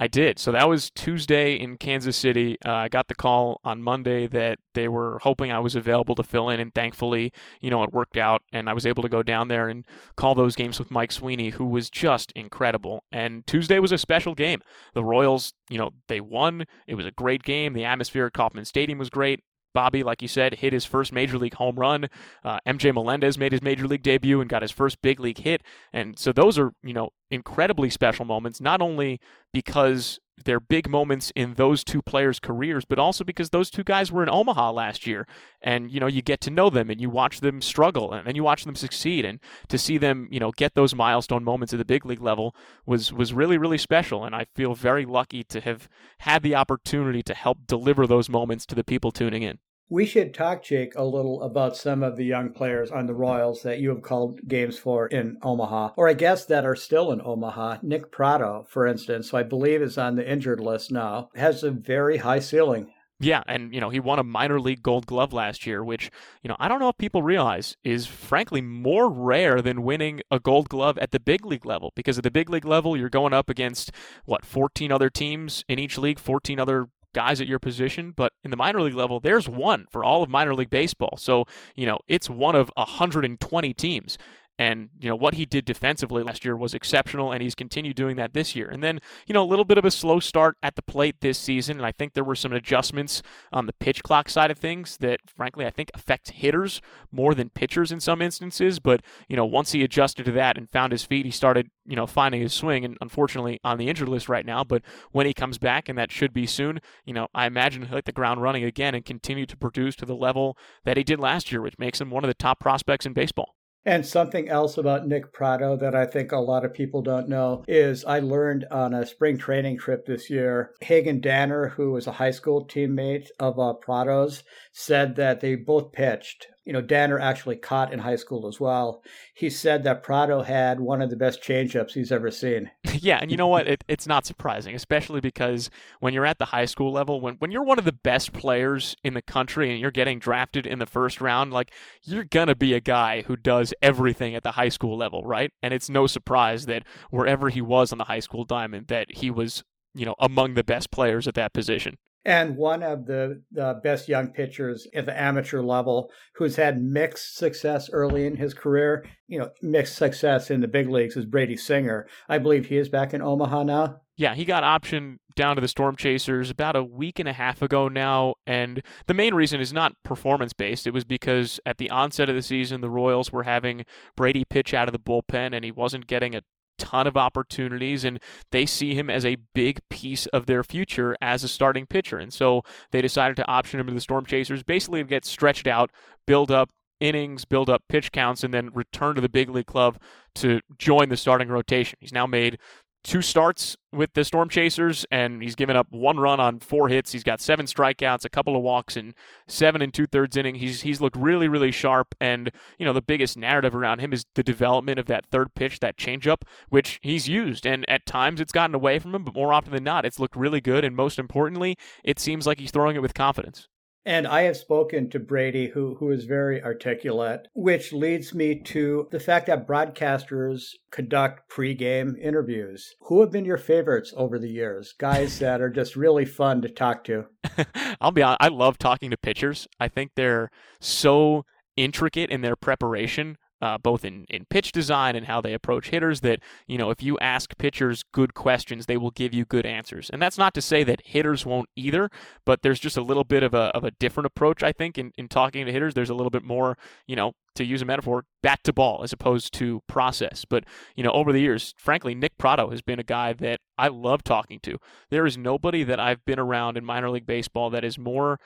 I did. So that was Tuesday in Kansas City. Uh, I got the call on Monday that they were hoping I was available to fill in, and thankfully, you know, it worked out, and I was able to go down there and call those games with Mike Sweeney, who was just incredible. And Tuesday was a special game. The Royals, you know, they won. It was a great game. The atmosphere at Kauffman Stadium was great. Bobby, like you said, hit his first major league home run. Uh, MJ Melendez made his major league debut and got his first big league hit. And so those are, you know, incredibly special moments, not only because they're big moments in those two players' careers, but also because those two guys were in Omaha last year. And, you know, you get to know them and you watch them struggle and then you watch them succeed. And to see them, you know, get those milestone moments at the big league level was, was really, really special. And I feel very lucky to have had the opportunity to help deliver those moments to the people tuning in. We should talk, Jake, a little about some of the young players on the Royals that you have called games for in Omaha, or I guess that are still in Omaha. Nick Pratto, for instance, who I believe is on the injured list now, has a very high ceiling. Yeah, and you know, he won a minor league gold glove last year, which, you know, I don't know if people realize is frankly more rare than winning a gold glove at the big league level because at the big league level you're going up against what, 14 other teams in each league, 14 other guys at your position, but in the minor league level, there's one for all of minor league baseball. So, you know, it's one of 120 teams. And, you know, what he did defensively last year was exceptional, and he's continued doing that this year. And then, you know, a little bit of a slow start at the plate this season, and I think there were some adjustments on the pitch clock side of things that, frankly, I think affect hitters more than pitchers in some instances. But, you know, once he adjusted to that and found his feet, he started, you know, finding his swing, and unfortunately on the injured list right now. But when he comes back, and that should be soon, you know, I imagine he'll hit the ground running again and continue to produce to the level that he did last year, which makes him one of the top prospects in baseball. And something else about Nick Pratto that I think a lot of people don't know is I learned on a spring training trip this year, Hagen Danner, who was a high school teammate of uh, Pratto's, said that they both pitched you know, Danner actually caught in high school as well. He said that Pratto had one of the best changeups he's ever seen. yeah, and you know what? It, it's not surprising, especially because when you're at the high school level, when, when you're one of the best players in the country and you're getting drafted in the first round, like, you're to be a guy who does everything at the high school level, right? And it's no surprise that wherever he was on the high school diamond, that he was, you know, among the best players at that position and one of the, the best young pitchers at the amateur level who's had mixed success early in his career, you know, mixed success in the big leagues is Brady Singer. I believe he is back in Omaha now. Yeah, he got optioned down to the Storm Chasers about a week and a half ago now. And the main reason is not performance based. It was because at the onset of the season, the Royals were having Brady pitch out of the bullpen and he wasn't getting a ton of opportunities and they see him as a big piece of their future as a starting pitcher. And so they decided to option him to the Storm Chasers, basically to get stretched out, build up innings, build up pitch counts, and then return to the big league club to join the starting rotation. He's now made two starts with the Storm Chasers, and he's given up one run on four hits. He's got seven strikeouts, a couple of walks, and seven and two thirds inning. He's he's looked really really sharp, and you know the biggest narrative around him is the development of that third pitch, that changeup, which he's used, and at times it's gotten away from him, but more often than not, it's looked really good, and most importantly, it seems like he's throwing it with confidence. And I have spoken to Brady, who, who is very articulate, which leads me to the fact that broadcasters conduct pregame interviews. Who have been your favorites over the years? Guys that are just really fun to talk to. I'll be honest, I love talking to pitchers. I think they're so intricate in their preparation uh, both in, in pitch design and how they approach hitters that, you know, if you ask pitchers good questions, they will give you good answers. And that's not to say that hitters won't either, but there's just a little bit of a, of a different approach, I think, in, in talking to hitters. There's a little bit more, you know, to use a metaphor, bat to ball as opposed to process. But, you know, over the years, frankly, Nick Pratto has been a guy that I love talking to. There is nobody that I've been around in minor league baseball that is more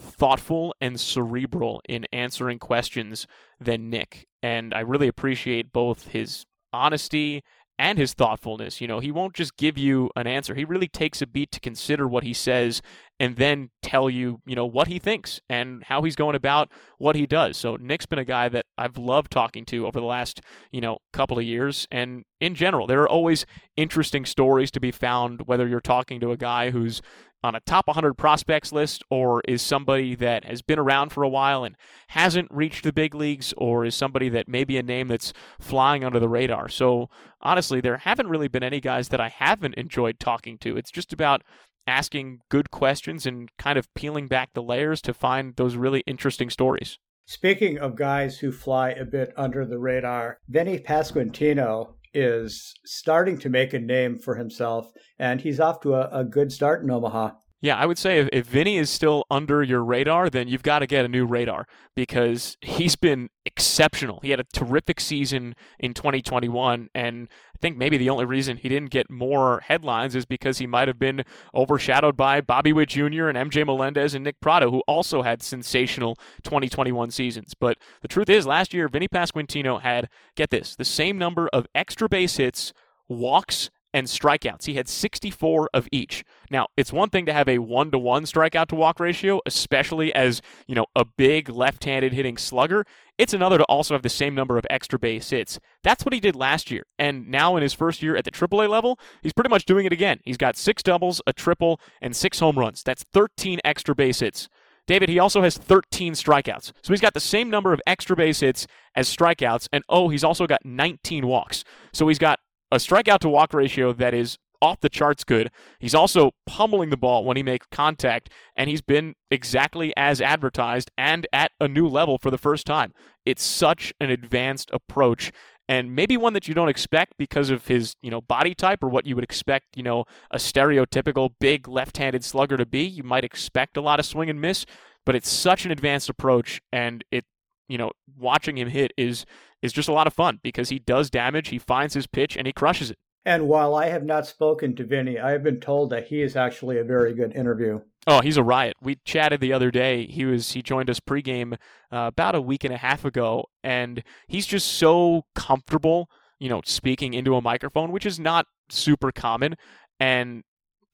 thoughtful and cerebral in answering questions than Nick. And I really appreciate both his honesty and his thoughtfulness. You know, he won't just give you an answer. He really takes a beat to consider what he says and then tell you, you know, what he thinks and how he's going about what he does. So Nick's been a guy that I've loved talking to over the last, you know, couple of years. And in general, there are always interesting stories to be found, whether you're talking to a guy who's on a top 100 prospects list or is somebody that has been around for a while and hasn't reached the big leagues or is somebody that may be a name that's flying under the radar. So honestly, there haven't really been any guys that I haven't enjoyed talking to. It's just about asking good questions and kind of peeling back the layers to find those really interesting stories. Speaking of guys who fly a bit under the radar, Vinny Pasquantino is starting to make a name for himself, and he's off to a, a good start in Omaha. Yeah, I would say if, if Vinny is still under your radar, then you've got to get a new radar because he's been exceptional. He had a terrific season in 2021, and I think maybe the only reason he didn't get more headlines is because he might have been overshadowed by Bobby Witt Jr. and MJ Melendez and Nick Pratto, who also had sensational 2021 seasons. But the truth is, last year, Vinny Pasquantino had, get this, the same number of extra base hits, walks, and strikeouts. He had 64 of each. Now, it's one thing to have a 1 to 1 strikeout to walk ratio, especially as, you know, a big left-handed hitting slugger. It's another to also have the same number of extra base hits. That's what he did last year. And now in his first year at the AAA level, he's pretty much doing it again. He's got 6 doubles, a triple, and 6 home runs. That's 13 extra base hits. David, he also has 13 strikeouts. So he's got the same number of extra base hits as strikeouts. And oh, he's also got 19 walks. So he's got a strikeout to walk ratio that is off the charts good. He's also pummeling the ball when he makes contact, and he's been exactly as advertised and at a new level for the first time. It's such an advanced approach. And maybe one that you don't expect because of his, you know, body type or what you would expect, you know, a stereotypical big left-handed slugger to be. You might expect a lot of swing and miss, but it's such an advanced approach, and it, you know, watching him hit is is just a lot of fun because he does damage, he finds his pitch, and he crushes it. And while I have not spoken to Vinny, I have been told that he is actually a very good interview. Oh, he's a riot. We chatted the other day. He was he joined us pregame uh, about a week and a half ago, and he's just so comfortable, you know, speaking into a microphone, which is not super common. And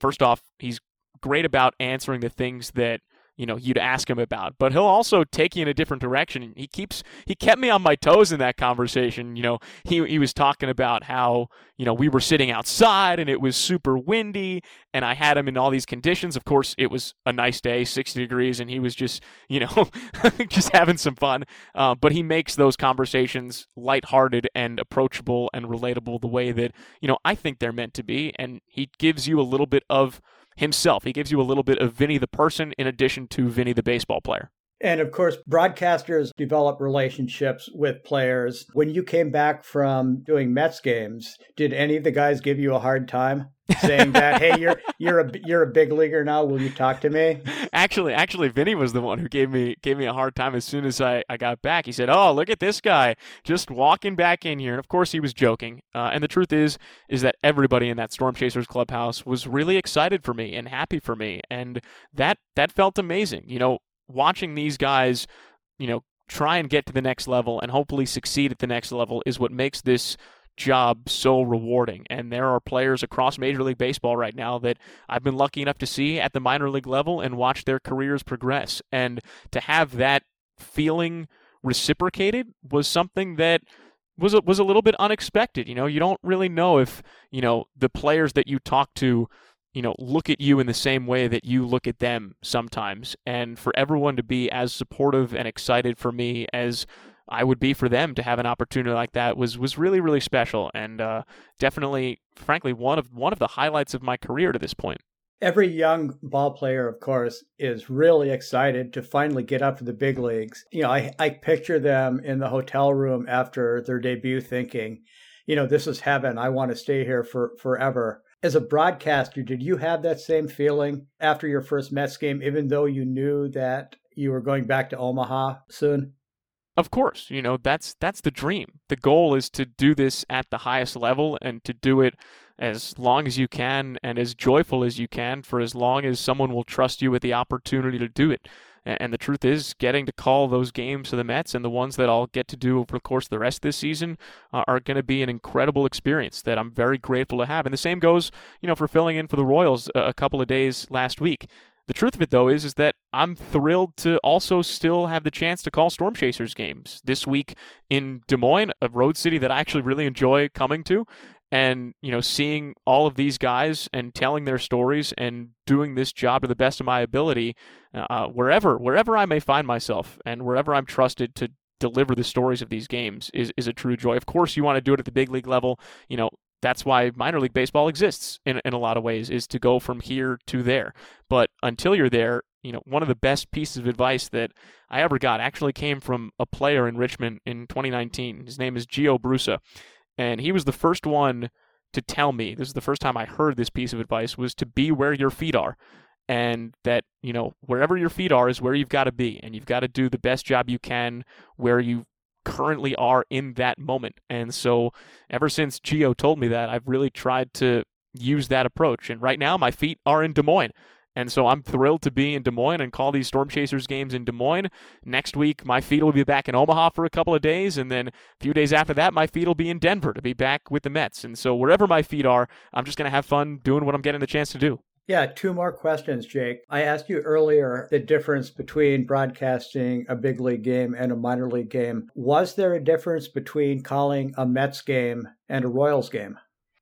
first off, he's great about answering the things that you know you'd ask him about but he'll also take you in a different direction. He keeps he kept me on my toes in that conversation. You know he he was talking about how you know we were sitting outside and it was super windy and I had him in all these conditions. Of course it was a nice day 60 degrees and he was just you know just having some fun. Uh, but he makes those conversations lighthearted and approachable and relatable the way that you know I think they're meant to be. And he gives you a little bit of himself. He gives you a little bit of Vinny the person in addition to Vinny the baseball player. And of course, broadcasters develop relationships with players. When you came back from doing Mets games, did any of the guys give you a hard time? Saying that, "Hey, you're you're a you're a big leaguer now. Will you talk to me?" Actually, actually, Vinny was the one who gave me gave me a hard time as soon as I, I got back. He said, "Oh, look at this guy just walking back in here." And of course, he was joking. Uh, and the truth is, is that everybody in that Storm Chasers clubhouse was really excited for me and happy for me, and that that felt amazing. You know, watching these guys, you know, try and get to the next level and hopefully succeed at the next level is what makes this job so rewarding. And there are players across Major League Baseball right now that I've been lucky enough to see at the minor league level and watch their careers progress. And to have that feeling reciprocated was something that was a, was a little bit unexpected. You know, you don't really know if, you know, the players that you talk to you know, look at you in the same way that you look at them sometimes. And for everyone to be as supportive and excited for me as I would be for them to have an opportunity like that was was really really special and uh, definitely, frankly, one of one of the highlights of my career to this point. Every young ball player, of course, is really excited to finally get up to the big leagues. You know, I, I picture them in the hotel room after their debut thinking, you know, this is heaven. I want to stay here for forever. As a broadcaster, did you have that same feeling after your first Mets game, even though you knew that you were going back to Omaha soon? Of course, you know, that's that's the dream. The goal is to do this at the highest level and to do it as long as you can and as joyful as you can for as long as someone will trust you with the opportunity to do it. And the truth is, getting to call those games for the Mets and the ones that I'll get to do over the course of the rest of this season uh, are going to be an incredible experience that I'm very grateful to have. And the same goes, you know, for filling in for the Royals a couple of days last week. The truth of it, though, is is that I'm thrilled to also still have the chance to call Storm Chasers games this week in Des Moines, a road city that I actually really enjoy coming to, and you know seeing all of these guys and telling their stories and doing this job to the best of my ability uh, wherever wherever I may find myself and wherever I'm trusted to deliver the stories of these games is, is a true joy. Of course, you want to do it at the big league level. You know, that's why minor league baseball exists in, in a lot of ways is to go from here to there. But until you're there, you know, one of the best pieces of advice that I ever got actually came from a player in Richmond in 2019. His name is Gio Brusa. And he was the first one to tell me, this is the first time I heard this piece of advice, was to be where your feet are. And that, you know, wherever your feet are is where you've got to be. And you've got to do the best job you can where you currently are in that moment. And so ever since Gio told me that, I've really tried to use that approach. And right now, my feet are in Des Moines. And so I'm thrilled to be in Des Moines and call these Storm Chasers games in Des Moines. Next week, my feet will be back in Omaha for a couple of days. And then a few days after that, my feet will be in Denver to be back with the Mets. And so wherever my feet are, I'm just going to have fun doing what I'm getting the chance to do. Yeah, two more questions, Jake. I asked you earlier the difference between broadcasting a big league game and a minor league game. Was there a difference between calling a Mets game and a Royals game?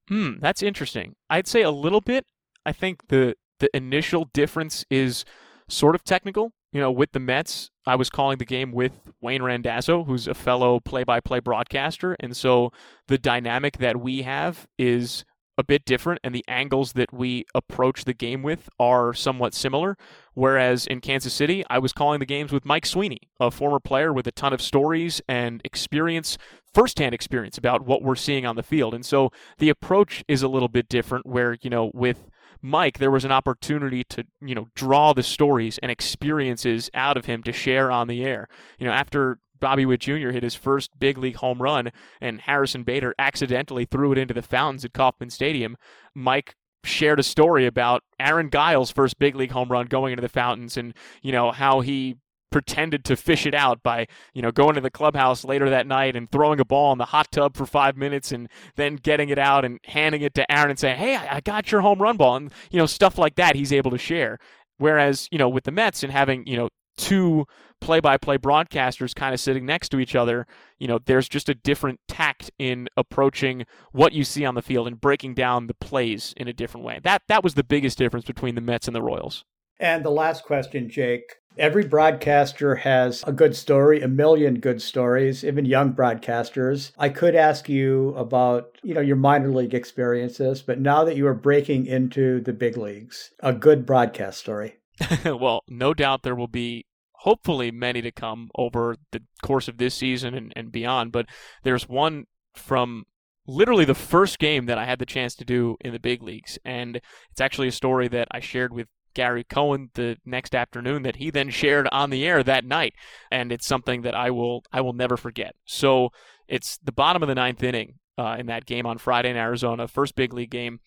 Hmm, that's interesting. I'd say a little bit. I think the the initial difference is sort of technical. You know, with the Mets, I was calling the game with Wayne Randazzo, who's a fellow play by play broadcaster. And so the dynamic that we have is a bit different, and the angles that we approach the game with are somewhat similar. Whereas in Kansas City, I was calling the games with Mike Sweeney, a former player with a ton of stories and experience, firsthand experience about what we're seeing on the field. And so the approach is a little bit different, where, you know, with Mike, there was an opportunity to, you know, draw the stories and experiences out of him to share on the air. You know, after Bobby Witt Jr. hit his first big league home run and Harrison Bader accidentally threw it into the fountains at Kauffman Stadium, Mike shared a story about Aaron Guiel's first big league home run going into the fountains and, you know, how he pretended to fish it out by, you know, going to the clubhouse later that night and throwing a ball in the hot tub for five minutes and then getting it out and handing it to Aaron and saying, Hey, I got your home run ball. And, you know, stuff like that he's able to share. Whereas, you know, with the Mets and having, you know, two play by play broadcasters kind of sitting next to each other, you know, there's just a different tact in approaching what you see on the field and breaking down the plays in a different way. That that was the biggest difference between the Mets and the Royals. And the last question, Jake. Every broadcaster has a good story, a million good stories, even young broadcasters. I could ask you about, you know, your minor league experiences, but now that you are breaking into the big leagues, a good broadcast story. well, no doubt there will be hopefully many to come over the course of this season and, and beyond, but there's one from literally the first game that I had the chance to do in the big leagues. And it's actually a story that I shared with Gary Cohen the next afternoon that he then shared on the air that night, and it's something that I will I will never forget. So it's the bottom of the ninth inning uh, in that game on Friday in Arizona, first big league game,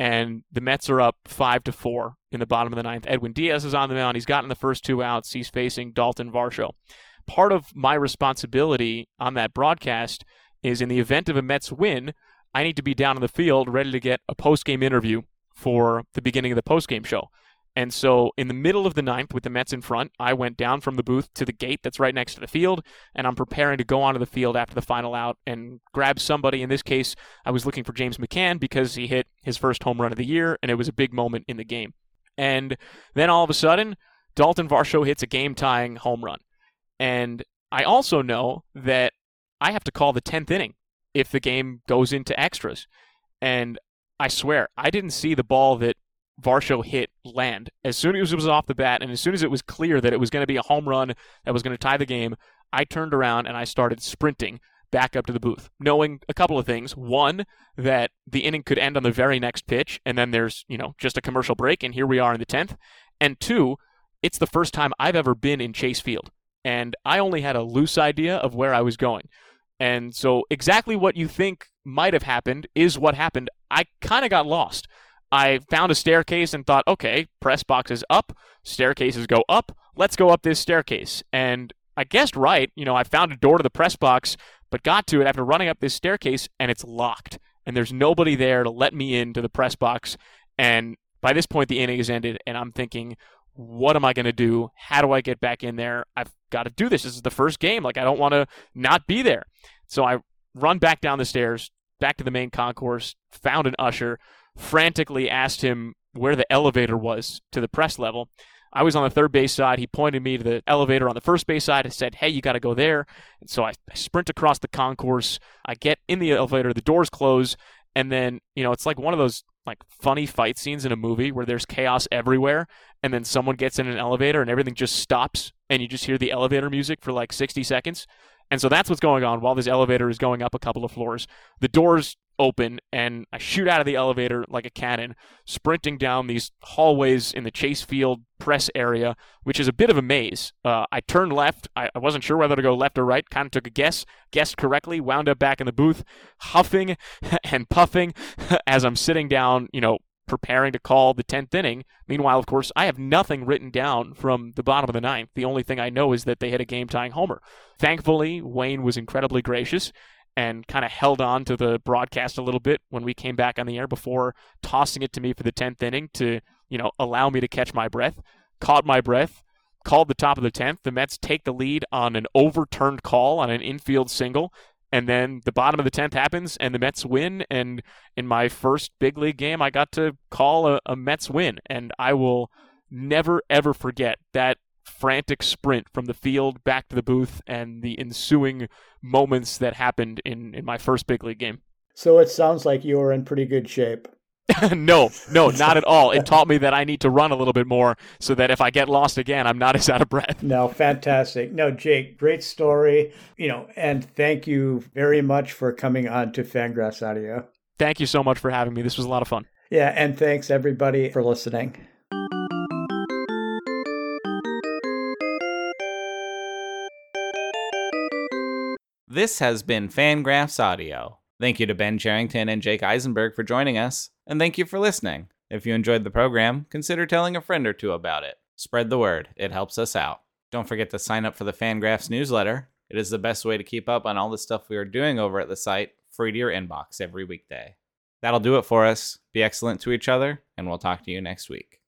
and the Mets are up five to four in the bottom of the ninth. Edwin Diaz is on the mound. He's gotten the first two outs. He's facing Dalton Varsho. Part of my responsibility on that broadcast is in the event of a Mets win, I need to be down in the field ready to get a post game interview for the beginning of the post game show. And so, in the middle of the ninth, with the Mets in front, I went down from the booth to the gate that's right next to the field, and I'm preparing to go onto the field after the final out and grab somebody. In this case, I was looking for James McCann because he hit his first home run of the year, and it was a big moment in the game. And then all of a sudden, Dalton Varsho hits a game tying home run. And I also know that I have to call the 10th inning if the game goes into extras. And I swear, I didn't see the ball that Varsho hit land. As soon as it was off the bat, and as soon as it was clear that it was going to be a home run that was going to tie the game, I turned around and I started sprinting back up to the booth, knowing a couple of things. One, that the inning could end on the very next pitch, and then there's, you know, just a commercial break, and here we are in the 10th. And two, it's the first time I've ever been in Chase Field, and I only had a loose idea of where I was going. And so, exactly what you think might have happened is what happened. I kind of got lost. I found a staircase and thought, okay, press box is up, staircases go up, let's go up this staircase. And I guessed right. You know, I found a door to the press box, but got to it after running up this staircase and it's locked. And there's nobody there to let me into the press box. And by this point, the inning has ended, and I'm thinking, what am I going to do? How do I get back in there? I've got to do this. This is the first game. Like, I don't want to not be there. So I run back down the stairs, back to the main concourse, found an usher, frantically asked him where the elevator was to the press level. I was on the third base side. He pointed me to the elevator on the first base side and said, Hey, you got to go there. And so I, I, sprint across the concourse. I get in the elevator, the doors close. And then, you know, it's like one of those like funny fight scenes in a movie where there's chaos everywhere. And then someone gets in an elevator and everything just stops. And you just hear the elevator music for like 60 seconds. And so that's what's going on while this elevator is going up a couple of floors. The doors open and I shoot out of the elevator like a cannon, sprinting down these hallways in the Chase Field press area, which is a bit of a maze. Uh, I turned left. I, I, wasn't sure whether to go left or right. Kind of took a guess, guessed correctly, wound up back in the booth, huffing and puffing as I'm sitting down, you know, preparing to call the 10th inning. Meanwhile, of course, I have nothing written down from the bottom of the ninth. The only thing I know is that they hit a game tying homer. Thankfully, Wayne was incredibly gracious and kind of held on to the broadcast a little bit when we came back on the air before tossing it to me for the 10th inning to, you know, allow me to catch my breath. Caught my breath, called the top of the 10th. The Mets take the lead on an overturned call on an infield single. And then the bottom of the 10th happens and the Mets win. And in my first big league game, I got to call a, a Mets win. And I will never, ever forget that frantic sprint from the field back to the booth and the ensuing moments that happened in, in my first big league game. So it sounds like you were in pretty good shape. no, no, not at all. It taught me that I need to run a little bit more so that if I get lost again, I'm not as out of breath. No, fantastic. No, Jake, great story. You know, and thank you very much for coming on to Fangraphs Audio. Thank you so much for having me. This was a lot of fun. Yeah, and thanks everybody for listening. This has been Fangraphs Audio. Thank you to Ben Cherington and Jake Eisenberg for joining us, and thank you for listening. If you enjoyed the program, consider telling a friend or two about it. Spread the word, it helps us out. Don't forget to sign up for the Fangraphs newsletter. It is the best way to keep up on all the stuff we are doing over at the site, free to your inbox every weekday. That'll do it for us. Be excellent to each other, and we'll talk to you next week.